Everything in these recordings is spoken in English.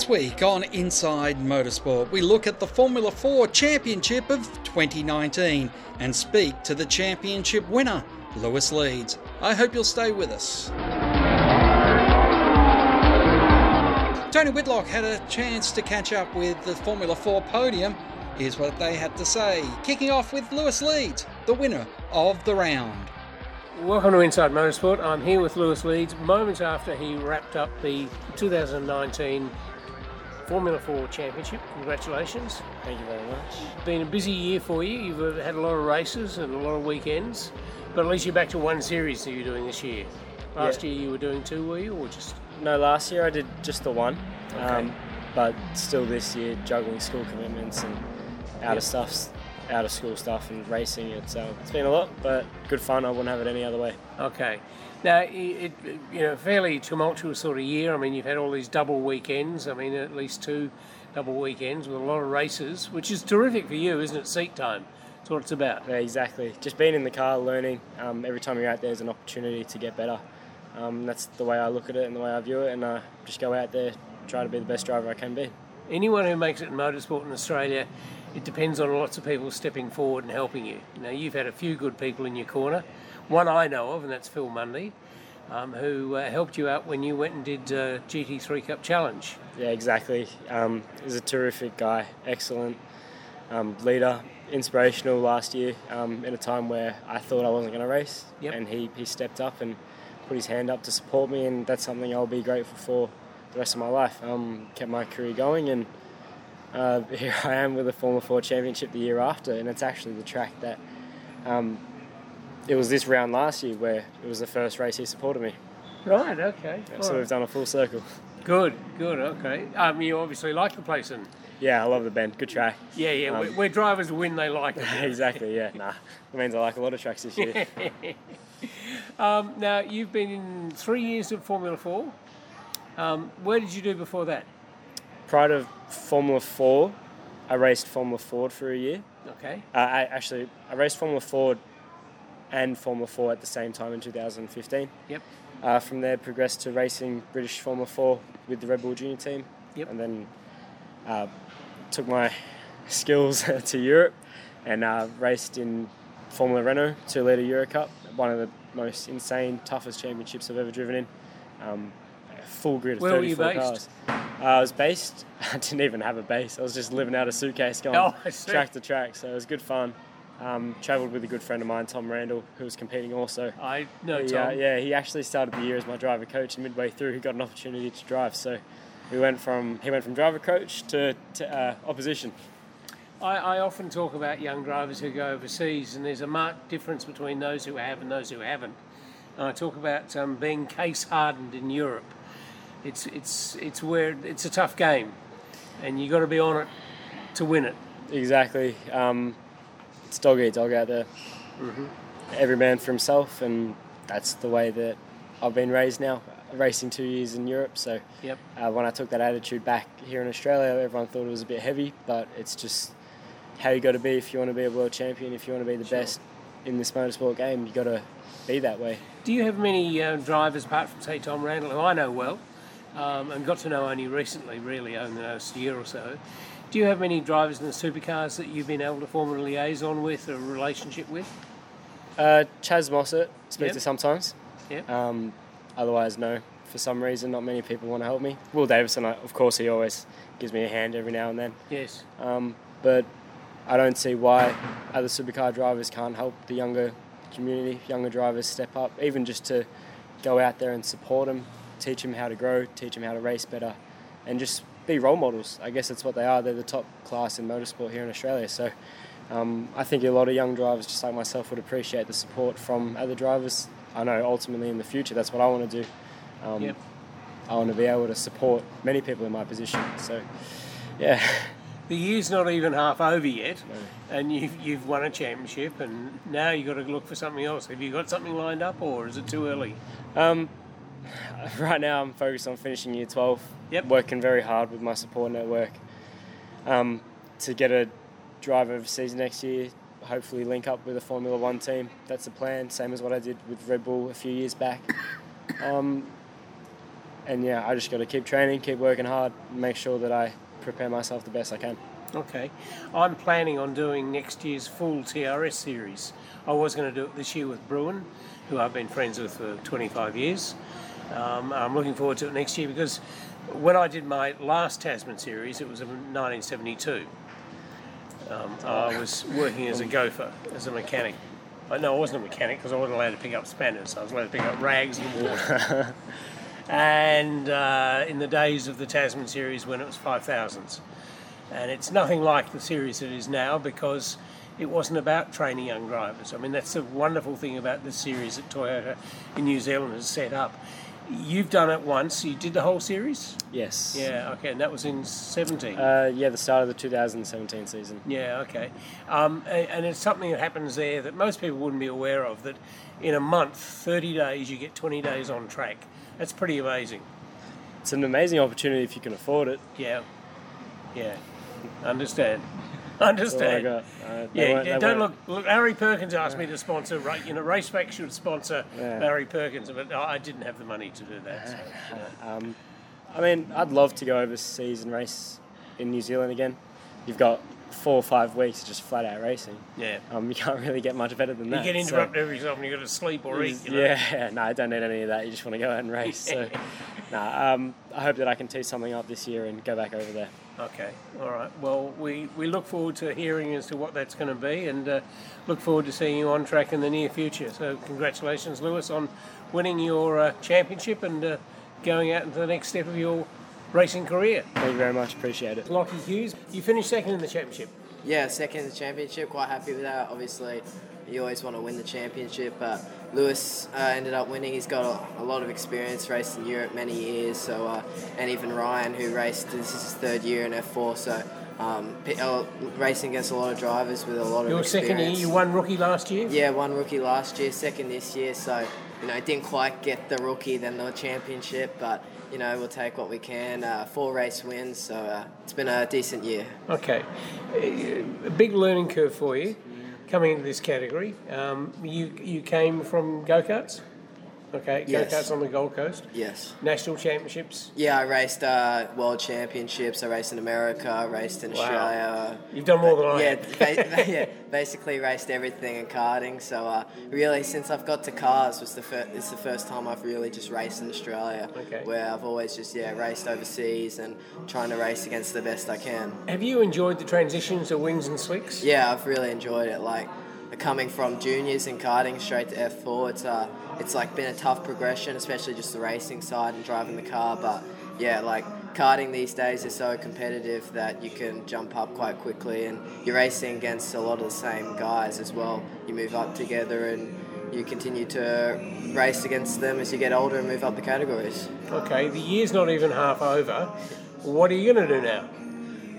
This week on Inside Motorsport, we look at the Formula 4 Championship of 2019 and speak to the championship winner, Luis Leeds. I hope you'll stay with us. Tony Whitlock had a chance to catch up with the Formula 4 podium. Here's what they had to say, kicking off with Luis Leeds, the winner of the round. Welcome to Inside Motorsport. I'm here with Luis Leeds moments after he wrapped up the 2019 Formula 4 Championship. Congratulations. Thank you very much. Been a busy year for you. You've had a lot of races and a lot of weekends, but at least you're back to one series that you're doing this year. Last Yeah. year you were doing two, were you, or just? No, last year I did just the one, Okay. um, but still this year juggling school commitments and out of stuff, out of school stuff and racing. It's uh, it's been a lot, but good fun. I wouldn't have it any other way. Okay. Now, it, it you know, fairly tumultuous sort of year. I mean, you've had all these double weekends. I mean, at least two double weekends with a lot of races, which is terrific for you, isn't it? Seat time. That's what it's about. Yeah, exactly. Just being in the car, learning. Um, every time you're out there, there is an opportunity to get better. Um, that's the way I look at it and the way I view it, and uh, just go out there, try to be the best driver I can be. Anyone who makes it in motorsport in Australia, it depends on lots of people stepping forward and helping you. Now, you've had a few good people in your corner. One I know of, and that's Phil Mundy, um, who uh, helped you out when you went and did uh, GT3 Cup Challenge. Yeah, exactly. Um, he's a terrific guy, excellent um, leader, inspirational last year um, in a time where I thought I wasn't going to race. Yep. And he, he stepped up and put his hand up to support me, and that's something I'll be grateful for the rest of my life. Um, kept my career going, and uh, here I am with a Formula 4 Championship the year after, and it's actually the track that. Um, it was this round last year where it was the first race he supported me. Right, okay. So All right. we've done a full circle. Good, good, okay. Um, you obviously like the place, and Yeah, I love the bend. Good track. yeah, yeah, Um, where, drivers win, they like it. exactly, yeah. Nah, it means I like a lot of tracks this year. Um, now, you've been in three years of Formula 4. Um, where did you do before that? Prior to Formula 4, I raced Formula Ford for a year. Okay, Uh, I actually I raced Formula Ford and Formula 4 at the same time in 2015. yep, Uh, from there, progressed to racing British Formula 4 with the Red Bull Junior team. Yep. And then uh, took my skills to Europe and uh, raced in Formula Renault 2 litre Euro Cup, one of the most insane, toughest championships I've ever driven in. Um, full grid of Where were you based? cars. Uh, I was based, I didn't even have a base. I was just living out a suitcase going Oh, track to track. So it was good fun. Um, travelled with a good friend of mine, Tom Randle, who was competing also. I know He, uh, Tom. yeah, he actually started the year as my driver coach, and midway through, he got an opportunity to drive. So we went from he went from driver coach to, to uh, opposition. I, I often talk about young drivers who go overseas, and there's a marked difference between those who have and those who haven't. And I talk about um, being case hardened in Europe. It's it's it's where it's a tough game, and you got to be on it to win it. Exactly. Um, it's dog eat dog out there. Every man for himself, and that's the way that I've been raised now. Racing two years in Europe, so Yep. uh, when I took that attitude back here in Australia, everyone thought it was a bit heavy, but it's just how you got to be if you want to be a world champion, if you want to be the Sure. best in this motorsport game. You got to be that way. Do you have many uh, drivers apart from say Tom Randle, who I know well, um, and got to know only recently, really over the last year or so? Do you have many drivers in the supercars that you've been able to form a liaison with, or a relationship with? Uh, Chaz Mostert speak Yep. to sometimes. Yep. Um, otherwise, no. For some reason, not many people want to help me. Will Davison, of course, he always gives me a hand every now and then. Yes. Um, but I don't see why other supercar drivers can't help the younger community, younger drivers step up, even just to go out there and support them, teach them how to grow, teach them how to race better, and just be role models. I guess that's what they are. They're the top class in motorsport here in Australia. So um, I think a lot of young drivers, just like myself, would appreciate the support from other drivers. I know ultimately in the future that's what I want to do. Um, Yep. I want to be able to support many people in my position. So, yeah. The year's not even half over yet, and you've, you've won a championship, and now you've got to look for something else. Have you got something lined up, or is it too early? Um, right now, I'm focused on finishing year 12. Yep. Working very hard with my support network um, to get a drive overseas next year. Hopefully, link up with a Formula One team. That's the plan. Same as what I did with Red Bull a few years back. Um, and yeah, I just got to keep training, keep working hard, make sure that I prepare myself the best I can. Okay. I'm planning on doing next year's full TRS series. I was going to do it this year with Bruin, who I've been friends with for 25 years. Um, I'm looking forward to it next year because when I did my last Tasman series, it was in 1972. Um, I was working as a gopher, as a mechanic. Uh, no, I wasn't a mechanic because I wasn't allowed to pick up spanners. I was allowed to pick up rags and water. and uh, in the days of the Tasman series when it was 5,000s. And it's nothing like the series it is now because it wasn't about training young drivers. I mean, that's the wonderful thing about the series that Toyota in New Zealand has set up. You've done it once. You did the whole series. Yes. Yeah. Okay. And that was in seventeen. Uh, yeah, the start of the 2017 season. Yeah, okay. Um, a- and it's something that happens there that most people wouldn't be aware of that in a month, 30 days, you get 20 days on track. That's pretty amazing. It's an amazing opportunity if you can afford it. Yeah. Yeah. Understand. All Understand. Uh, Yeah, won't- yeah, don't won't- look. Look, Harry Perkins asked me to sponsor. ra- You know, Raceback should sponsor Yeah. Harry Perkins, but I didn't have the money to do that. So, know. Um, I mean, I'd love to go overseas and race in New Zealand again. You've got four or five weeks of just flat out racing. yeah. Um, you can't really get much better than You that. You get so- interrupted every so often. You got to sleep or eat. You know? Yeah, no, I don't need any of that. You just want to go out and race. So, nah, um, I hope that I can tee something up this year and go back over there. Okay, all right. Well, we, we look forward to hearing as to what that's going to be and uh, look forward to seeing you on track in the near future. So, congratulations, Luis, on winning your uh, championship and uh, going out into the next step of your racing career. Thank you very much. Appreciate it. Lochie Hughes, you finished second in the championship. Yeah, second in the championship. Quite happy with that. Obviously, you always want to win the championship, but Luis uh, ended up winning. He's got a, a lot of experience, raced in Europe many years. So, uh, and even Ryan, who raced this is his third year in F4. So, um, p- uh, racing against a lot of drivers with a lot of Your experience. second year, you won rookie last year. Yeah, won rookie last year, second this year. So, you know, didn't quite get the rookie, then the championship, but you know, we'll take what we can. Uh, four race wins, so uh, it's been a decent year. Okay, a big learning curve for you coming into this category. Um, you you came from go karts. Okay, go Yes. karts on the Gold Coast. Yes. National championships. Yeah, I raced uh, world championships. I raced in America. I raced in Wow. Australia. You've done more than I yeah, ba- yeah, basically raced everything in karting. So uh, really, since I've got to cars, was the fir- it's the first time I've really just raced in Australia. Okay. Where I've always just yeah raced overseas and trying to race against the best I can. Have you enjoyed the transitions to wings and slicks? Yeah, I've really enjoyed it. Like coming from juniors in karting straight to F4, it's uh, it's like been a tough progression, especially just the racing side and driving the car. But yeah, like karting these days is so competitive that you can jump up quite quickly, and you're racing against a lot of the same guys as well. You move up together and. You continue to race against them as you get older and move up the categories. Okay, the year's not even half over. What are you going to do now?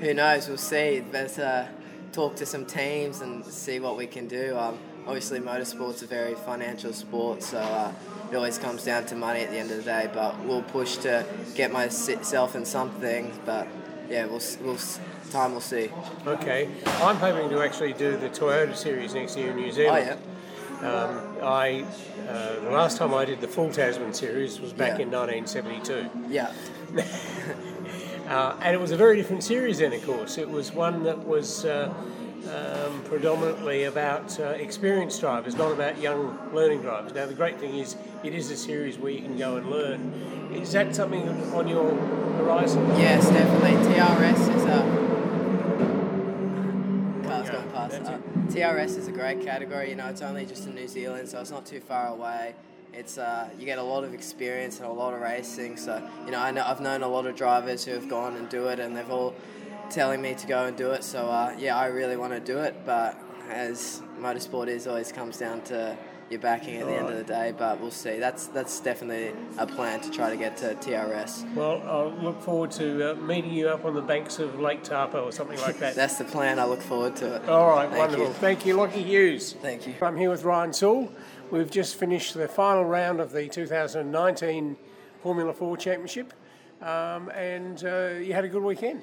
who knows? We'll see. Better talk to some teams and see what we can do. Um, obviously, motorsport's a very financial sport, so uh, it always comes down to money at the end of the day. But we'll push to get myself in something. But yeah, we'll, we'll time will see. Okay, I'm hoping to actually do the Toyota Series next year in New Oh Zealand. yeah, Um, I uh, the last time I did the full Tasman Series was back Yeah. in 1972. yeah, Uh, and it was a very different series then, of course. It was one that was uh, um, predominantly about uh, experienced drivers, not about young learning drivers. Now, the great thing is, it is a series where you can go and learn. Is that something on your horizon? yes, definitely. TRS is a car's past. TRS is a great category. You know, it's only just in New Zealand, so it's not too far away. It's uh, you get a lot of experience and a lot of racing. So you know, I know I've known a lot of drivers who have gone and do it, and they've all telling me to go and do it. So uh, yeah, I really want to do it, but as motorsport is, always comes down to your backing at the end of the day. But we'll see. That's that's definitely a plan to try to get to TRS. Well, I'll look forward to uh, meeting you up on the banks of Lake Taupo or something like that. That's the plan. I look forward to it. All right, Thank wonderful. you. Thank you, Lochie Hughes. Thank you. I'm here with Ryan Suhle. We've just finished the final round of the 2019 Formula 4 Championship, um, and uh, you had a good weekend,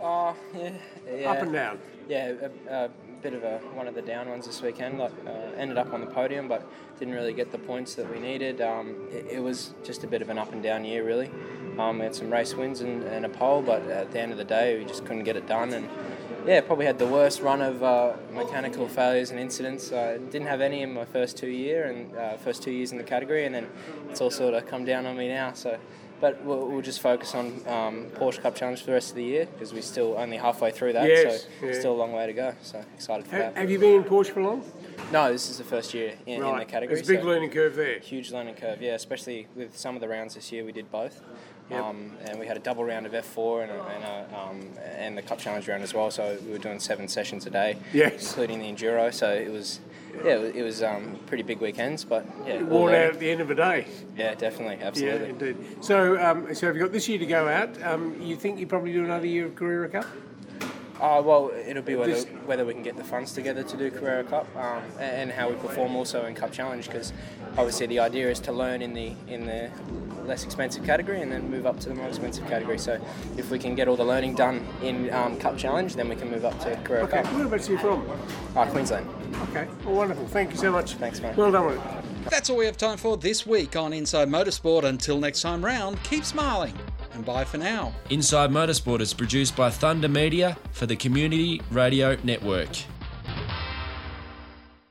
Oh, yeah. yeah. up and down. Yeah, uh, uh, bit of a one of the down ones this weekend. Like, uh, ended up on the podium, but didn't really get the points that we needed. Um, it, it, was just a bit of an up and down year, really. Um, we had some race wins and, and, a pole, but at the end of the day, we just couldn't get it done. And yeah, probably had the worst run of uh, mechanical failures and incidents. I didn't have any in my first two year and uh, first two years in the category, and then it's all sort of come down on me now. So but we'll, we'll just focus on um, Porsche Cup Challenge for the rest of the year because we're still only halfway through that. Yes, so yeah. still a long way to go. So excited for have, that. Have you been in Porsche for long? No, this is the first year in, right. in the category. It's a big so learning curve there. Huge learning curve, yeah. Especially with some of the rounds this year, we did both. Yep. Um, and we had a double round of F4 and, a, and, a, um, and the Cup Challenge round as well. So we were doing seven sessions a day, yes. including the enduro. So it was, yeah, it was um, pretty big weekends, but yeah, worn out at the end of the day. Yeah, definitely, absolutely. Yeah, indeed. So, um, so have you got this year to go out? Um, you think you probably do another year of Carrera Cup? Uh, well, it'll be whether, whether we can get the funds together to do Carrera Cup um, and how we perform also in Cup Challenge because obviously the idea is to learn in the in the less expensive category and then move up to the more expensive category. So if we can get all the learning done in um, Cup Challenge, then we can move up to Carrera okay. Cup. Whereabouts are you from? Uh, Queensland. Okay, well, wonderful. Thank you so much. Thanks, mate. Well done with. That's all we have time for this week on Inside Motorsport. Until next time round, keep smiling and bye for now. Inside Motorsport is produced by Thunder Media for the Community Radio Network.